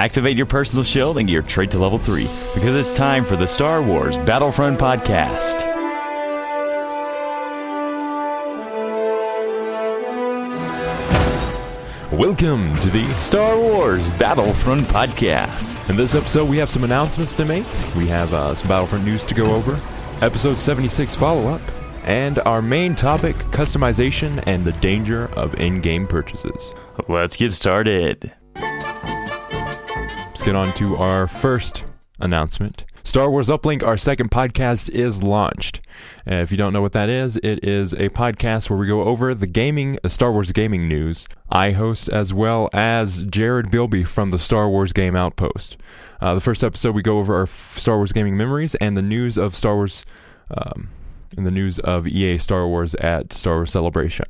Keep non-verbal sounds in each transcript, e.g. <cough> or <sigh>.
Activate your personal shield and get your trait to level 3 because it's time for the Star Wars Battlefront Podcast. Welcome to the Star Wars Battlefront Podcast. In this episode, we have some announcements to make. We have uh, some Battlefront news to go over, episode 76 follow up, and our main topic customization and the danger of in game purchases. Let's get started. Let's get on to our first announcement. Star Wars Uplink, our second podcast, is launched. Uh, if you don't know what that is, it is a podcast where we go over the gaming, the Star Wars gaming news. I host as well as Jared Bilby from the Star Wars Game Outpost. Uh, the first episode, we go over our f- Star Wars gaming memories and the news of Star Wars, um, and the news of EA Star Wars at Star Wars Celebration.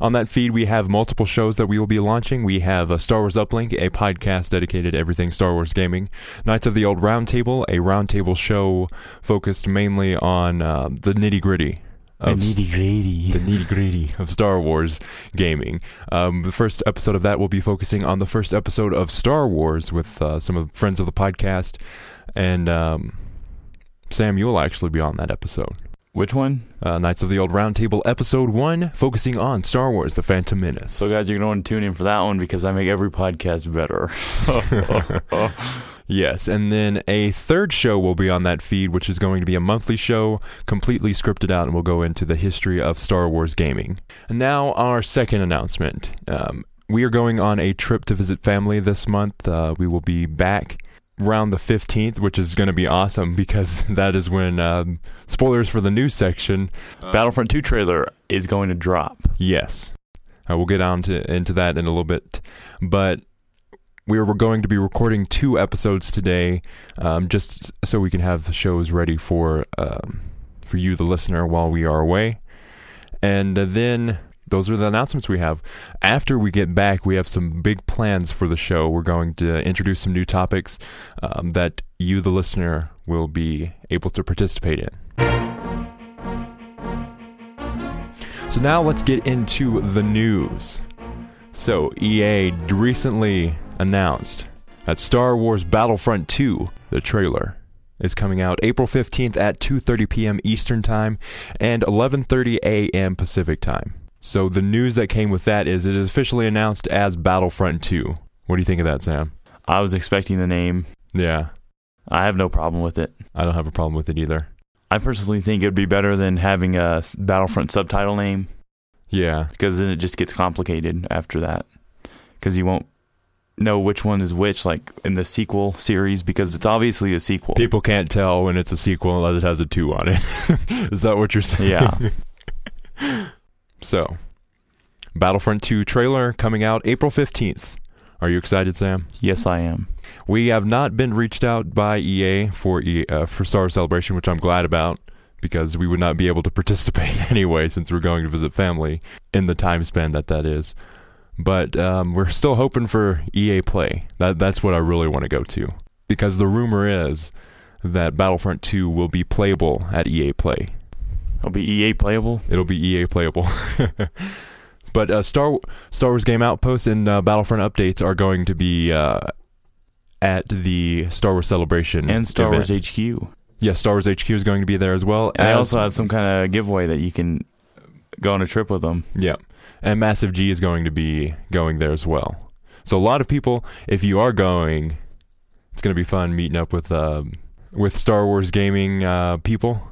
On that feed, we have multiple shows that we will be launching. We have a Star Wars Uplink, a podcast dedicated to everything Star Wars gaming. Knights of the Old Roundtable, a roundtable show focused mainly on uh, the nitty gritty. The nitty gritty. <laughs> The nitty gritty of Star Wars gaming. Um, the first episode of that will be focusing on the first episode of Star Wars with uh, some of friends of the podcast, and um, Sam, you'll actually be on that episode. Which one? Uh, Knights of the Old Roundtable, Episode 1, focusing on Star Wars The Phantom Menace. So, guys, you're going to want to tune in for that one because I make every podcast better. <laughs> <laughs> yes, and then a third show will be on that feed, which is going to be a monthly show, completely scripted out, and we'll go into the history of Star Wars gaming. And now, our second announcement. Um, we are going on a trip to visit family this month. Uh, we will be back around the 15th, which is going to be awesome because <laughs> that is when um, spoilers for the news section. Battlefront 2 trailer is going to drop. Yes, uh, we'll get on to into that in a little bit, but we're we're going to be recording two episodes today, um, just so we can have the shows ready for um, for you, the listener, while we are away, and uh, then those are the announcements we have. After we get back, we have some big plans for the show. We're going to introduce some new topics um, that you, the listener, will be able to participate in. So now let's get into the news. So EA recently announced that Star Wars Battlefront 2, the trailer, is coming out April 15th at 2:30 p.m. Eastern Time and 11:30 a.m. Pacific Time. So the news that came with that is it is officially announced as Battlefront 2. What do you think of that, Sam? I was expecting the name. Yeah, I have no problem with it. I don't have a problem with it either. I personally think it would be better than having a Battlefront subtitle name Yeah, because then it just gets complicated after that. Because you won't know which one is which, like in the sequel series, because it's obviously a sequel. people can't tell when it's a sequel unless it has a 2 on it. <laughs> is that what you're saying? Yeah. <laughs> So, Battlefront 2 trailer coming out April 15th. Are you excited, Sam? yes, I am. We have not been reached out by EA for EA, uh, for Star Celebration, which I'm glad about because we would not be able to <laughs> participate <laughs> anyway since we're going to visit family in the time span that that is. But um, we're still hoping for EA Play. That that's what I really want to go to because the rumor is that Battlefront 2 will be playable at EA Play. It'll be EA playable. It'll be EA playable. <laughs> but uh, Star Star Wars Game Outpost and uh, Battlefront updates are going to be uh, at the Star Wars Celebration And Star event. Wars HQ. Yes, Star Wars HQ is going to be there as well. And they also have some kind of giveaway that you can go on a trip with them. yeah, and Massive G is going to be going there as well. So a lot of people, if you are going, it's going to be fun meeting up with um, with Star Wars gaming uh, people.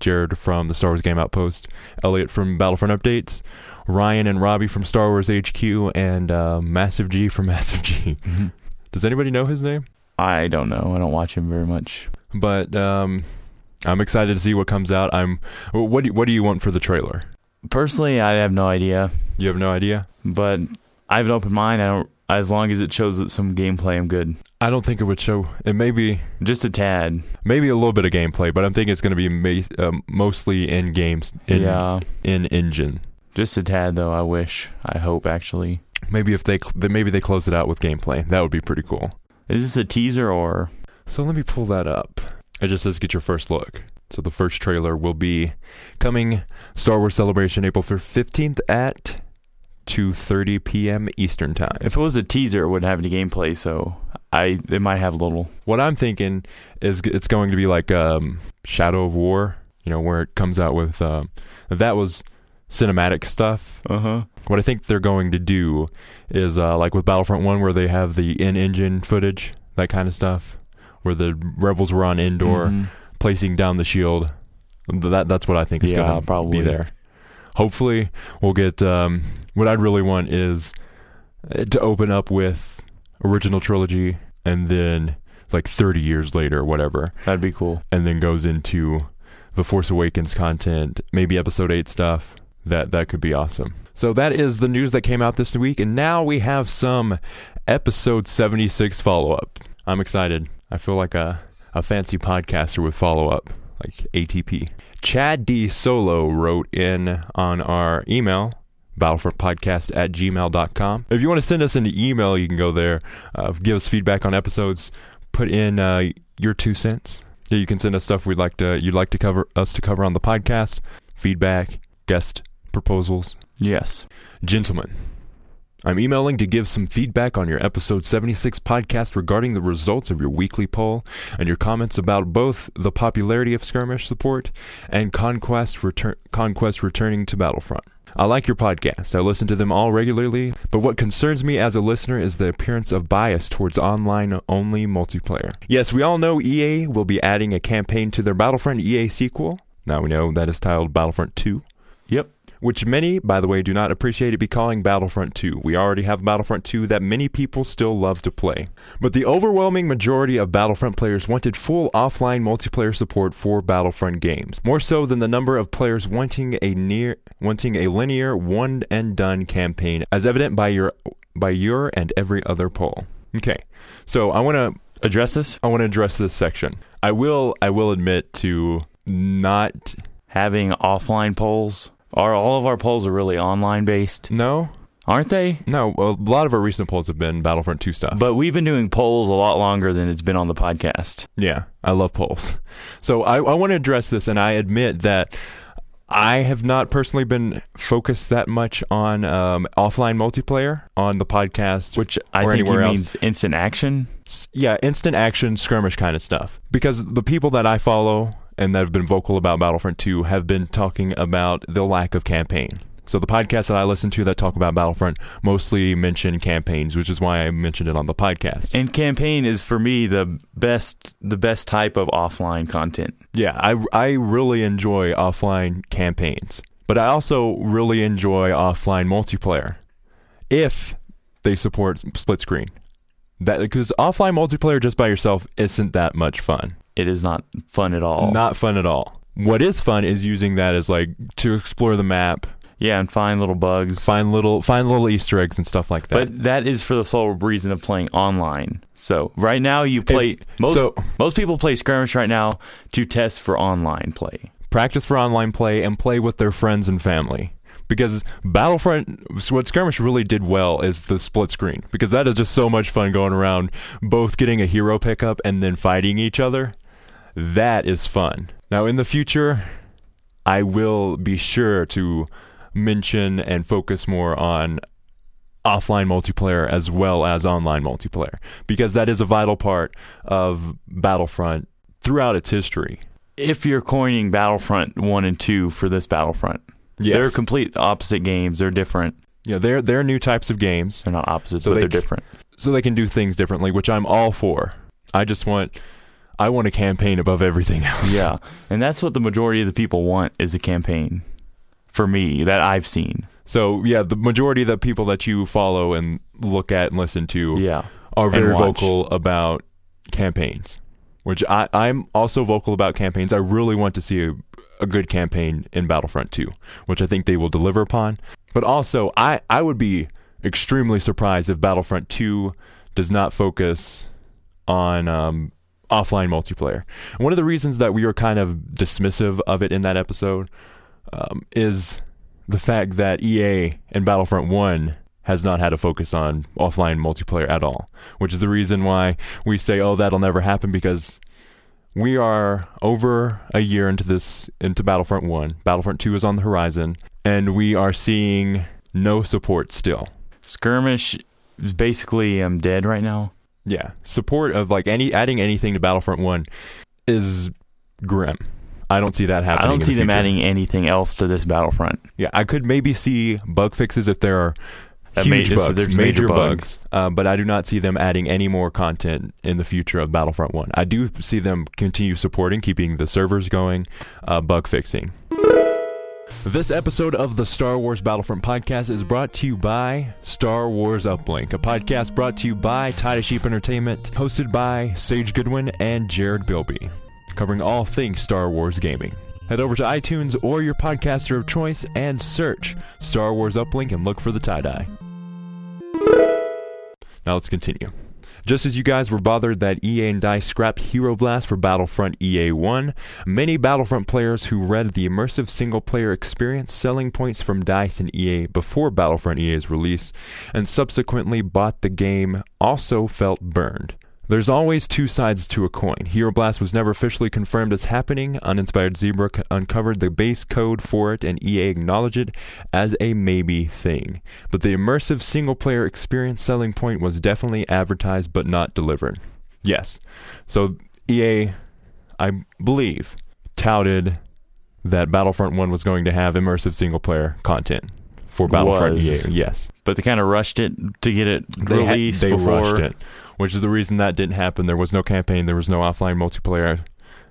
Jared from the Star Wars Game Outpost, Elliot from Battlefront Updates, Ryan and Robbie from Star Wars HQ, and uh, Massive G from <laughs> Massive G. Does anybody know his name? I don't know. I don't watch him very much. But um, I'm excited to see what comes out. I'm. What do What do you want for the trailer? Personally, I have no idea, You have no idea. but I have an open mind. I don't. As long as it shows some gameplay, I'm good. I don't think it would show. It may be Just a tad. maybe a little bit of gameplay, but I'm thinking it's going to be ma- um, mostly in games in yeah, in engine. just a tad though. I wish. I hope actually. Maybe if they cl- maybe they close it out with gameplay. That would be pretty cool. Is this a teaser or? So let me pull that up. It just says get your first look. So the first trailer will be coming Star Wars Celebration April 15th at 2:30 p.m. Eastern Time. If it was a teaser, it wouldn't have any gameplay. So I it might have a little. What I'm thinking is it's going to be like um, Shadow of War, you know, where it comes out with um, that was cinematic stuff. Uh huh. What I think they're going to do is uh, like with Battlefront One, where they have the in-engine footage, that kind of stuff, where the rebels were on Endor Mhm. placing down the shield. That that's what I think is Yeah, going to probably. be there. Hopefully, we'll get. Um, what I'd really want is uh, to open up with original trilogy, and then like 30 years later, or whatever, That'd be cool. and then goes into the Force Awakens content, maybe Episode Eight stuff. That that could be awesome. So that is the news that came out this week, and now we have some Episode 76 follow up. I'm excited. I feel like a a fancy podcaster with follow up, like ATP. Chad D Solo wrote in on our email battlefrontpodcast at gmail.com. If you want to send us an email, you can go there, uh, give us feedback on episodes, put in uh, your two cents. Yeah, you can send us stuff we'd like to you'd like to cover us to cover on the podcast, feedback, guest proposals. Yes. Gentlemen, I'm emailing to give some feedback on your episode 76 podcast regarding the results of your weekly poll and your comments about both the popularity of skirmish support and conquest return conquest returning to Battlefront. I like your podcast. I listen to them all regularly, but what concerns me as a listener is the appearance of bias towards online only multiplayer. Yes, we all know EA will be adding a campaign to their Battlefront EA sequel. Now we know that is titled Battlefront 2 Yep. Which many, by the way, do not appreciate it be calling Battlefront 2. We already have Battlefront 2 that many people still love to play. But the overwhelming majority of Battlefront players wanted full offline multiplayer support for Battlefront games, more so than the number of players wanting a near wanting a linear one and done campaign, as evident by your by your and every other poll. Okay. So I want to Address this. I want to address this section. I will I will admit to not Having offline polls. Are all of our polls are really online based? no Aren't they? No, a lot of our recent polls have been Battlefront 2 stuff. But we've been doing polls a lot longer than it's been on the podcast. yeah, I love polls. So I, I want to address this, and I admit that I have not personally been focused that much on um, offline multiplayer on the podcast, Which I think anywhere else. means instant action. Yeah, instant action skirmish kind of stuff. Because the people that I follow and that have been vocal about Battlefront 2 have been talking about the lack of campaign. So the podcasts that I listen to that talk about Battlefront mostly mention campaigns, which is why I mentioned it on the podcast. And campaign is for me the best the best type of offline content. Yeah, I, I really enjoy offline campaigns, but I also really enjoy offline multiplayer if they support split screen. That because offline multiplayer just by yourself isn't that much fun. It is not fun at all. Not fun at all. What is fun is using that as like to explore the map, yeah, and find little bugs. find little find little Easter eggs and stuff like that. But that is for the sole reason of playing online. So right now you play most so- most people play skirmish right now to test for online play. practice for online play and play with their friends and family. Because Battlefront, what Skirmish really did well is the split screen. Because that is just so much fun going around, both getting a hero pickup and then fighting each other. That is fun. Now, in the future, I will be sure to mention and focus more on offline multiplayer as well as online multiplayer. Because that is a vital part of Battlefront throughout its history. If you're coining Battlefront 1 and 2 for this Battlefront. Yes. They're complete opposite games. They're different. Yeah, they're they're new types of games, They're not opposites, So but they they're c- different. so they can do things differently, which I'm all for. I just want I want a campaign above everything else. Yeah. And that's what the majority of the people want is a campaign. For me, that I've seen. So yeah, the majority of the people that you follow and look at and listen to Yeah. are very vocal about campaigns. Which I, I'm also vocal about campaigns. I really want to see a, a good campaign in Battlefront 2, which I think they will deliver upon. But also, I, I would be extremely surprised if Battlefront 2 does not focus on um, offline multiplayer. One of the reasons that we were kind of dismissive of it in that episode um, is the fact that EA and Battlefront 1 has not had a focus on offline multiplayer at all, which is the reason why we say, oh, that'll never happen because we are over a year into this, into Battlefront 1. Battlefront 2 is on the horizon, and we are seeing no support still. Skirmish is basically um, dead right now. Yeah, support of like any adding anything to Battlefront One is grim. I don't see that happening. I don't see the them adding anything else to this Battlefront. Yeah, I could maybe see bug fixes if there are That huge bugs, there's major, major bugs, uh, but I do not see them adding any more content in the future of Battlefront One. I do see them continue supporting, keeping the servers going, uh, bug fixing. This episode of the Star Wars Battlefront podcast is brought to you by Star Wars Uplink, a podcast brought to you by Tie-Dye Sheep Entertainment, hosted by Sage Goodwin and Jared Bilby, covering all things Star Wars gaming. Head over to iTunes or your podcaster of choice and search Star Wars Uplink and look for the tie dye. Now let's continue. Just as you guys were bothered that EA and DICE scrapped Hero Blast for Battlefront EA 1, many Battlefront players who read the immersive single player experience selling points from DICE and EA before Battlefront EA's release and subsequently bought the game also felt burned. There's always two sides to a coin. Hero Blast was never officially confirmed as happening. Uninspired Zebra c- uncovered the base code for it, and EA acknowledged it as a maybe thing. But the immersive single player experience selling point was definitely advertised but not delivered. Yes. So EA, I believe, touted that Battlefront 1 was going to have immersive single player content for Battlefront Was. EA. Yes. But they kind of rushed it to get it They, released they before. rushed it, which is the reason that didn't happen. There was no campaign, there was no offline multiplayer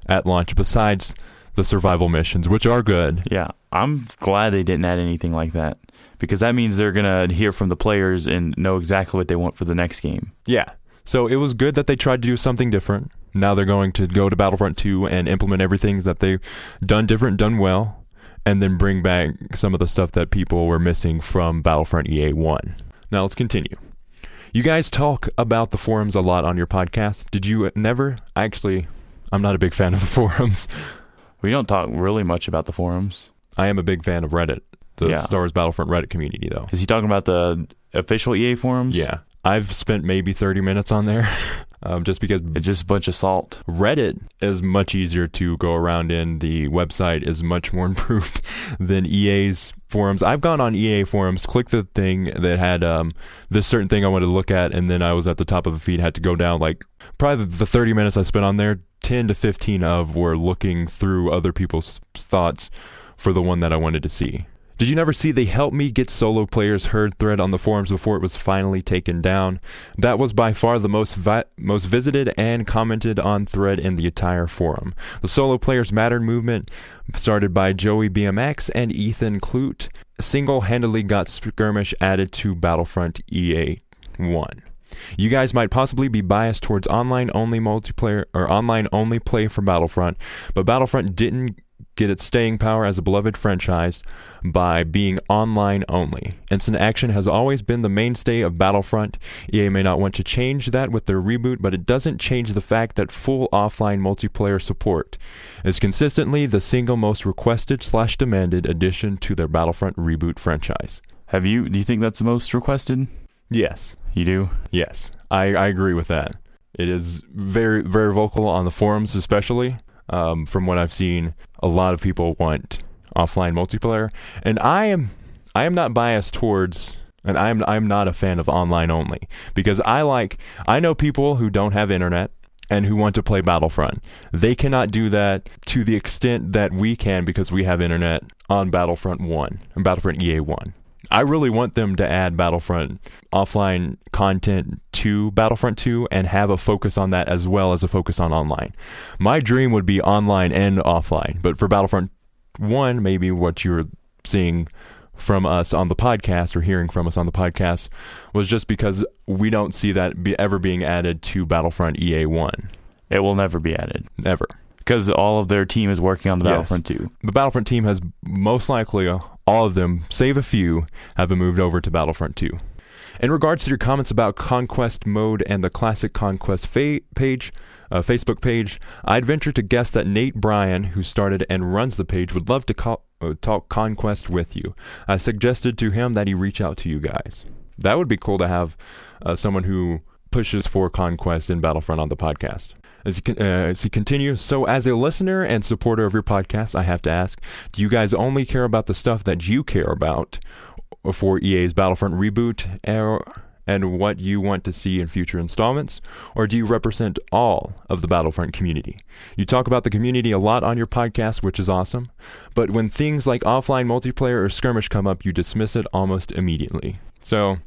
at launch besides the survival missions, which are good. Yeah, I'm glad they didn't add anything like that because that means they're gonna hear from the players and know exactly what they want for the next game. Yeah. So it was good that they tried to do something different. Now they're going to go to Battlefront 2 and implement everything that they've done different, done well, and then bring back some of the stuff that people were missing from Battlefront EA 1. Now let's continue. You guys talk about the forums a lot on your podcast. Did you never? Actually, I'm not a big fan of the <laughs> forums. We don't talk really much about the forums. I am a big fan of Reddit, the Yeah. Star Wars Battlefront Reddit community, though. Is he talking about the official EA forums? Yeah. I've spent maybe 30 minutes on there <laughs> um, just because it's just a bunch of salt. Reddit is much easier to go around in. The website is much more <laughs> improved than EA's forums. I've gone on EA forums, clicked the thing that had um, this certain thing I wanted to look at, and then I was at the top of the feed, had to go down like probably the 30 minutes I spent on there, 10 to 15 of were looking through other people's thoughts for the one that I wanted to see. Did you never see the Help Me Get Solo Players Heard thread on the forums before it was finally taken down? That was by far the most vi- most visited and commented on thread in the entire forum. The Solo Players Matter movement, started by Joey BMX and Ethan Clute, single-handedly got Skirmish added to Battlefront EA 1. You guys might possibly be biased towards online only multiplayer or online only play for Battlefront, but Battlefront didn't get its staying power as a beloved franchise by being online only. Instant action has always been the mainstay of Battlefront. EA may not want to change that with their reboot, but it doesn't change the fact that full offline multiplayer support is consistently the single most requested slash demanded addition to their Battlefront reboot franchise. Have you? Do you think that's the most requested? Yes. You do. Yes, I, I agree with that. It is very very vocal on the forums, especially. Um, from what I've seen, a lot of people want offline multiplayer, and I am I am not biased towards, and I'm I'm not a fan of online only because I like I know people who don't have internet and who want to play Battlefront. They cannot do that to the extent that we can because we have internet on Battlefront One and Battlefront EA One. I really want them to add Battlefront offline content to Battlefront 2 and have a focus on that as well as a focus on online. My dream would be online and offline, but for Battlefront 1, maybe what you're seeing from us on the podcast or hearing from us on the podcast was just because we don't see that be ever being added to Battlefront EA 1. It will never be added Ever. because all of their team is working on the Yes. Battlefront 2. The Battlefront team has most likely, all of them, save a few, have been moved over to Battlefront 2. In regards to your comments about Conquest mode and the classic Conquest fa- page, uh, Facebook page, I'd venture to guess that Nate Bryan, who started and runs the page, would love to call, uh, talk Conquest with you. I suggested to him that he reach out to you guys. That would be cool to have uh, someone who pushes for Conquest in Battlefront on the podcast. As con- uh, as he continues, so as a listener and supporter of your podcast, I have to ask: Do you guys only care about the stuff that you care about for EA's Battlefront reboot, or, and what you want to see in future installments, or do you represent all of the Battlefront community? You talk about the community a lot on your podcast, which is awesome, but when things like offline multiplayer or skirmish come up, you dismiss it almost immediately. So,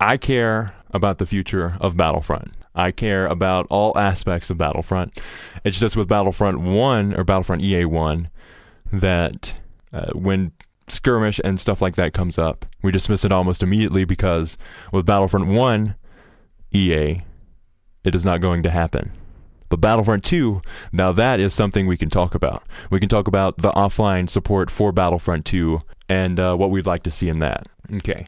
I care about the future of Battlefront. I care about all aspects of Battlefront. It's just with Battlefront 1 or Battlefront EA 1 that uh, when skirmish and stuff like that comes up, we dismiss it almost immediately because with Battlefront 1 EA, it is not going to happen. But Battlefront 2, now that is something we can talk about. We can talk about the offline support for Battlefront 2 and uh, what we'd like to see in that. Okay.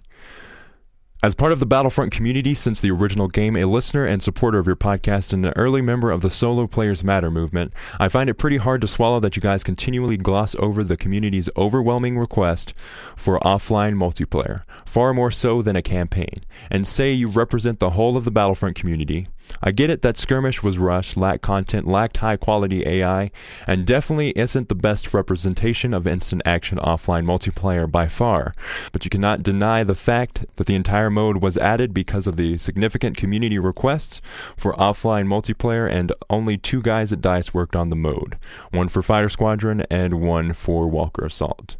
As part of the Battlefront community since the original game, a listener and supporter of your podcast, and an early member of the Solo Players Matter movement, I find it pretty hard to swallow that you guys continually gloss over the community's overwhelming request for offline multiplayer, far more so than a campaign, and say you represent the whole of the Battlefront community, I get it that Skirmish was rushed, lacked content, lacked high quality AI, and definitely isn't the best representation of instant action offline multiplayer by far. But you cannot deny the fact that the entire mode was added because of the significant community requests for offline multiplayer, and only two guys at DICE worked on the mode one for Fighter Squadron and one for Walker Assault.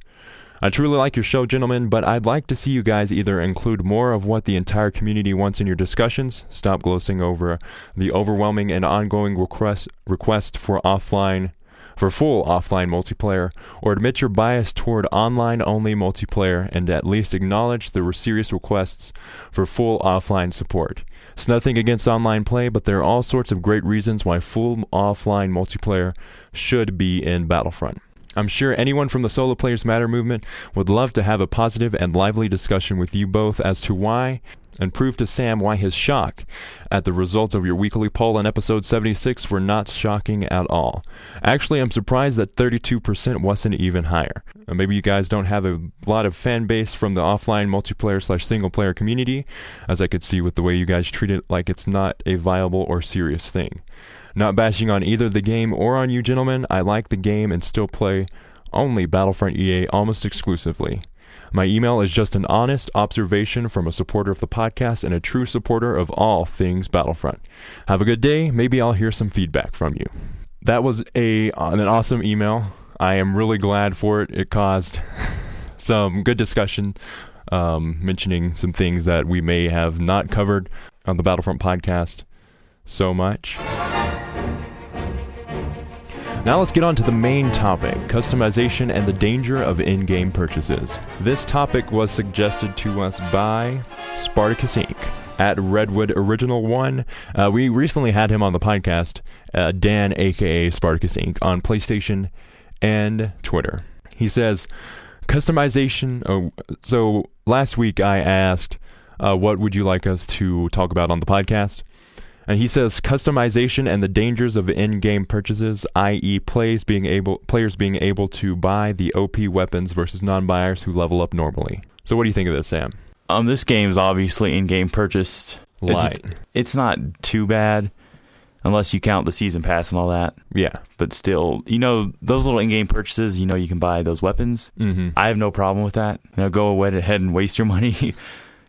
I truly like your show, gentlemen, but I'd like to see you guys either include more of what the entire community wants in your discussions, stop glossing over the overwhelming and ongoing request request for offline for full offline multiplayer, or admit your bias toward online only multiplayer and at least acknowledge were serious requests for full offline support. It's nothing against online play, but there are all sorts of great reasons why full offline multiplayer should be in Battlefront. I'm sure anyone from the Solo Players Matter movement would love to have a positive and lively discussion with you both as to why and prove to Sam why his shock at the results of your weekly poll in episode 76 were not shocking at all. Actually, I'm surprised that 32% wasn't even higher. Maybe you guys don't have a lot of fan base from the offline multiplayer slash single player community, as I could see with the way you guys treat it like it's not a viable or serious thing. Not bashing on either the game or on you gentlemen, I like the game and still play only Battlefront EA almost exclusively. My email is just an honest observation from a supporter of the podcast and a true supporter of all things Battlefront. Have a good day. Maybe I'll hear some feedback from you. That was a an awesome email. I am really glad for it. It caused <laughs> some good discussion, um, mentioning some things that we may have not covered on the Battlefront podcast so much. Now let's get on to the main topic customization and the danger of in game purchases. This topic was suggested to us by Spartacus Inc. At Redwood Original One, uh, we recently had him on the podcast, uh, Dan, aka Spartacus Inc., on PlayStation and Twitter. He says, customization. Oh, so last week I asked, uh, what would you like us to talk about on the podcast? And he says customization and the dangers of in-game purchases, i.e., plays being able players being able to buy the OP weapons versus non-buyers who level up normally. So, what do you think of this, Sam? Um, this game is obviously in-game purchased. Light. It's, it's not too bad, unless you count the season pass and all that. Yeah. But still, you know, those little in-game purchases, you know, you can buy those weapons. Mm-hmm. I have no problem with that. You know, go ahead and waste your money <laughs>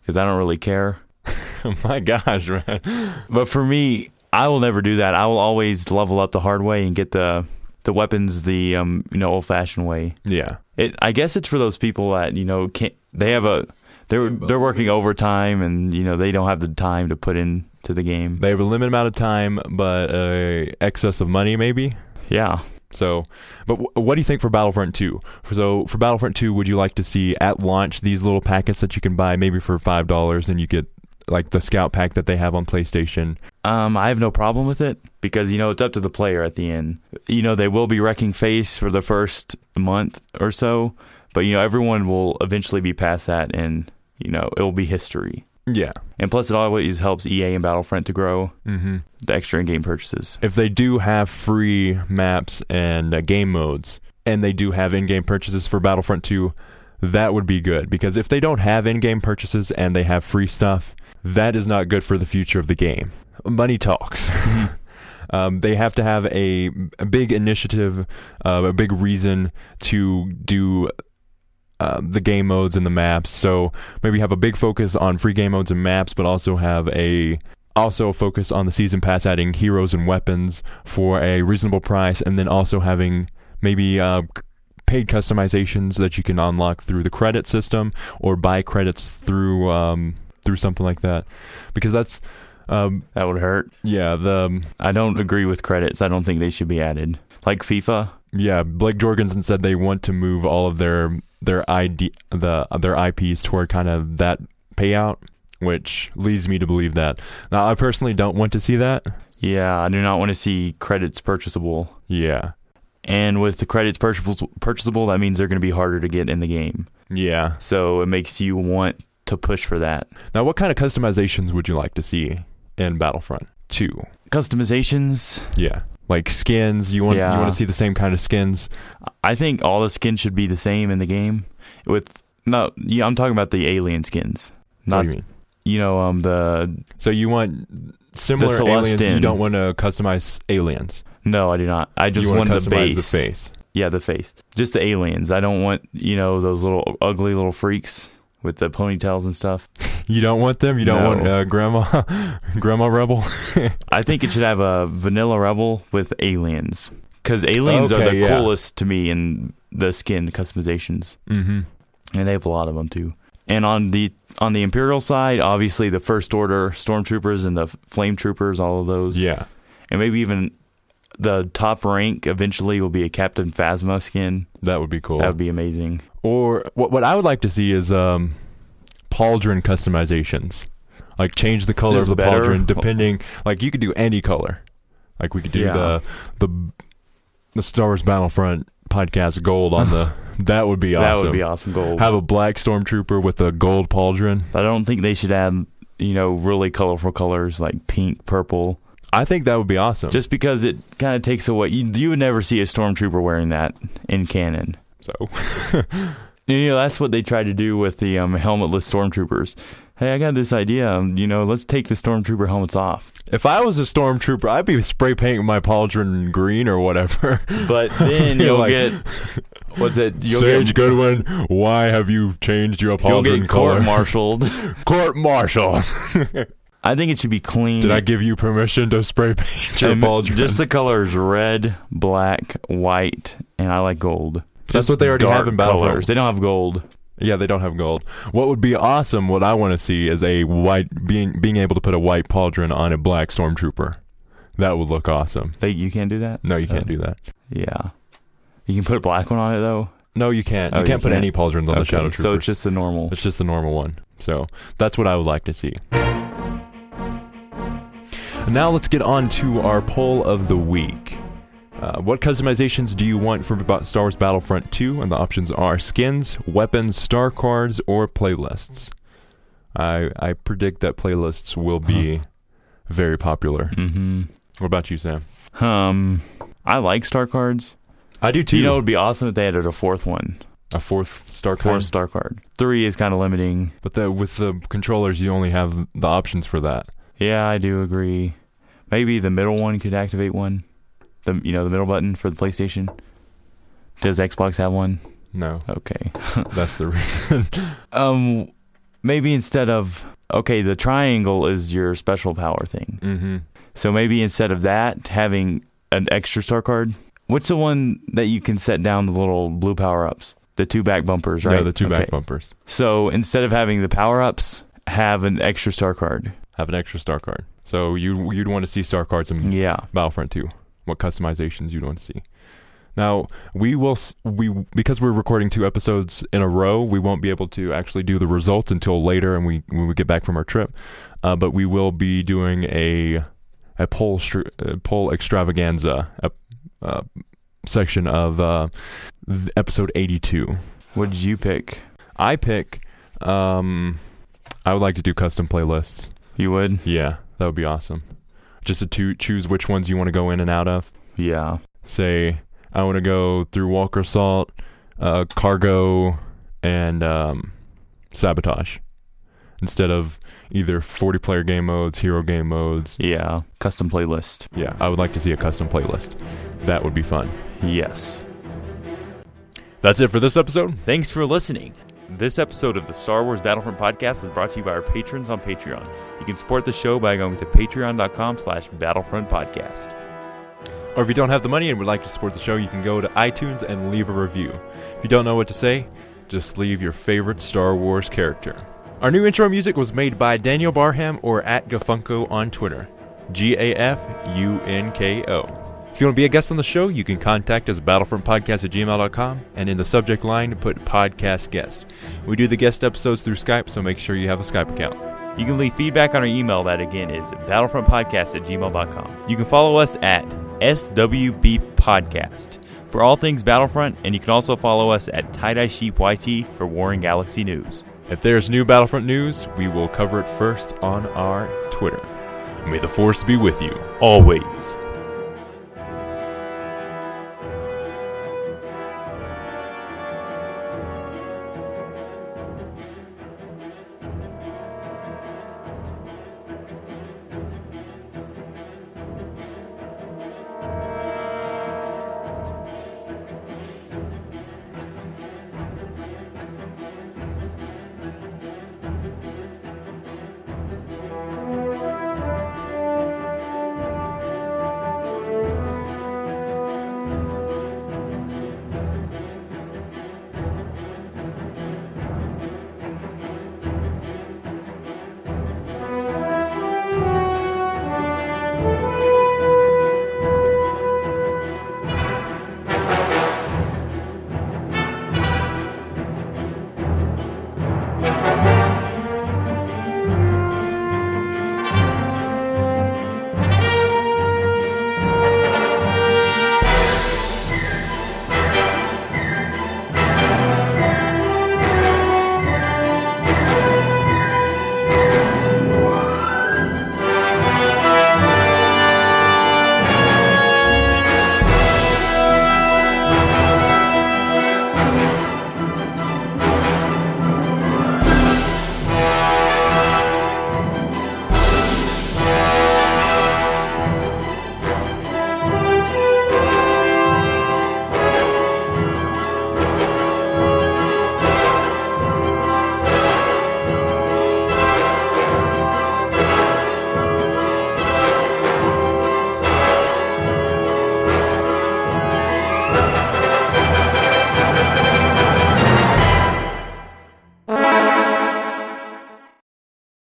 because I don't really care. <laughs> My gosh, man. But for me, I will never do that. I will always level up the hard way and get the the weapons the um you know old fashioned way. Yeah. It I guess it's for those people that you know can't they have a they're they're working overtime and you know they don't have the time to put in to the game. They have a limited amount of time, but uh, excess of money, maybe. Yeah. So, but w- what do you think for Battlefront 2? So, for Battlefront 2, would you like to see at launch these little packets that you can buy maybe for $5 and you get like the scout pack that they have on PlayStation? Um, I have no problem with it because you know it's up to the player at the end. You know they will be wrecking face for the first month or so, but you know everyone will eventually be past that, and you know it will be history. Yeah. And plus, it always helps EA and Battlefront to grow Mm-hmm. the extra in-game purchases. If they do have free maps and uh, game modes, and they do have in-game purchases for Battlefront 2, that would be good because if they don't have in-game purchases and they have free stuff, that is not good for the future of the game. Money talks. <laughs> um, they have to have a, a big initiative, uh, a big reason to do uh, the game modes and the maps. So maybe have a big focus on free game modes and maps, but also have a also focus on the season pass, adding heroes and weapons for a reasonable price, and then also having maybe uh, paid customizations that you can unlock through the credit system or buy credits through um, through something like that, because that's um, That would hurt. yeah the I don't agree with credits. I don't think they should be added. Like FIFA. yeah Blake Jorgensen said they want to move all of their their ID the their IPs toward kind of that payout, which leads me to believe that. Now I personally don't want to see that. Yeah, I do not want to see credits purchasable. Yeah. And with the credits purchasable, purchasable, that means they're going to be harder to get in the game. Yeah. So it makes you want to push for that. Now, what kind of customizations would you like to see in Battlefront 2? Customizations. Yeah. Like skins, you want yeah. you want to see the same kind of skins? I think all the skins should be the same in the game. With no, yeah, I'm talking about the alien skins. what Not do you mean? you know um the So you want similar aliens, you don't want to customize aliens. no, I do not. I just you want want to the base. the face. Yeah, the face. Just the aliens. I don't want you know those little ugly little freaks with the ponytails and stuff. <laughs> You don't want them? You don't No. want uh, grandma <laughs> grandma rebel? <laughs> I think it should have a vanilla rebel with aliens because aliens are the yeah. coolest to me in the skin customizations, mhm. and they have a lot of them too. And on the on the Imperial side, obviously the First Order stormtroopers and the Flame Troopers, all of those, Yeah. and maybe even the top rank eventually will be a Captain Phasma skin. That would be cool. That would be amazing. Or what what I would like to see is um pauldron customizations. Like change the color Just of the better? pauldron depending like you could do any color. Like we could do Yeah. the the the Star Wars Battlefront podcast gold on the <laughs> that would be awesome. That would be awesome gold. Have a black stormtrooper with a gold pauldron. I don't think they should add you know really colorful colors like pink, purple. I think that would be awesome. just because it kind of takes away. You, you would never see a stormtrooper wearing that in canon. so <laughs> you know, that's what they tried to do with the um, helmetless stormtroopers. Hey, I got this idea. Um, you know, let's take the stormtrooper helmets off. if I was a stormtrooper, I'd be spray painting my pauldron green or whatever. <laughs> But then <laughs> you'll like, get what's it? You'll Sage get Goodwin, why have you changed your you'll pauldron get color? court-martialed. Court martial. I think it should be clean. Did I give you permission to spray paint your pauldron? Just the colors: red, black, white, and I like gold. That's Just what they already have in Battlefront. colors. They don't have gold. yeah, they don't have gold. What would be awesome? What I want to see is a white being being able to put a white pauldron on a black stormtrooper. That would look awesome. They, you can't do that. No, you can't Oh. do that. Yeah, you can put a black one on it though. No, you can't. Oh, you you can't put can't? any pauldrons on the shadow trooper. so it's just the normal. It's just the normal one. So that's what I would like to see. Now let's get on to our poll of the week. Uh, what customizations do you want for Ba- Star Wars Battlefront 2? And the options are skins, weapons, star cards, or playlists. I I predict that playlists will be very popular. Mm-hmm. What about you, Sam? Um, I like star cards. I do too. You know, it would be awesome if they added a fourth one, a fourth star fourth card. star card. Three is kind of limiting. But the, with the controllers, you only have the options for that. Yeah, I do agree. Maybe the middle one could activate one. The you know the middle button for the PlayStation. Does Xbox have one? No, Okay. <laughs> that's the reason. <laughs> Um, maybe instead of okay, the triangle is your special power thing. mm-hmm. So maybe instead of that, having an extra star card. What's the one that you can set down the little blue power ups? The two back bumpers, right? Yeah, the two back bumpers. So instead of having the power ups, have an extra star card. Have an extra star card. So you you'd want to see star cards in Yeah. Battlefront 2. What customizations you'd want to see. Now we will we because we're recording two episodes in a row. We won't be able to actually do the results until later, and we when we get back from our trip. Uh, but we will be doing a a poll str- uh, poll extravaganza ep- uh, section of uh, episode eighty two. What did you pick? I pick. Um, I would like to do custom playlists. You would? Yeah, that would be awesome. Just to choose which ones you want to go in and out of. Yeah. Say, I want to go through Walker Assault, uh, Cargo, and um, Sabotage. Instead of either 40 player game modes, hero game modes. Yeah. Custom playlist. Yeah, I would like to see a custom playlist. That would be fun. Yes. That's it for this episode. Thanks for listening. This episode of the Star Wars Battlefront podcast is brought to you by our patrons on Patreon. You can support the show by going to patreon.com slash battlefront podcast. Or if you don't have the money and would like to support the show, you can go to iTunes and leave a review. If you don't know what to say, just leave your favorite Star Wars character. Our new intro music was made by Daniel Barham or at Gafunko on Twitter. G A F U N K O. If you want to be a guest on the show, you can contact us at battlefrontpodcast at gmail.com and in the subject line put podcast guest. We do the guest episodes through Skype, so make sure you have a Skype account. You can leave feedback on our email that again is battlefrontpodcast at gmail.com. You can follow us at SWB Podcast for all things Battlefront, and you can also follow us at Tie-Dye Sheep YT for Warring Galaxy News. If there's new Battlefront news, we will cover it first on our Twitter. May the Force be with you. Always.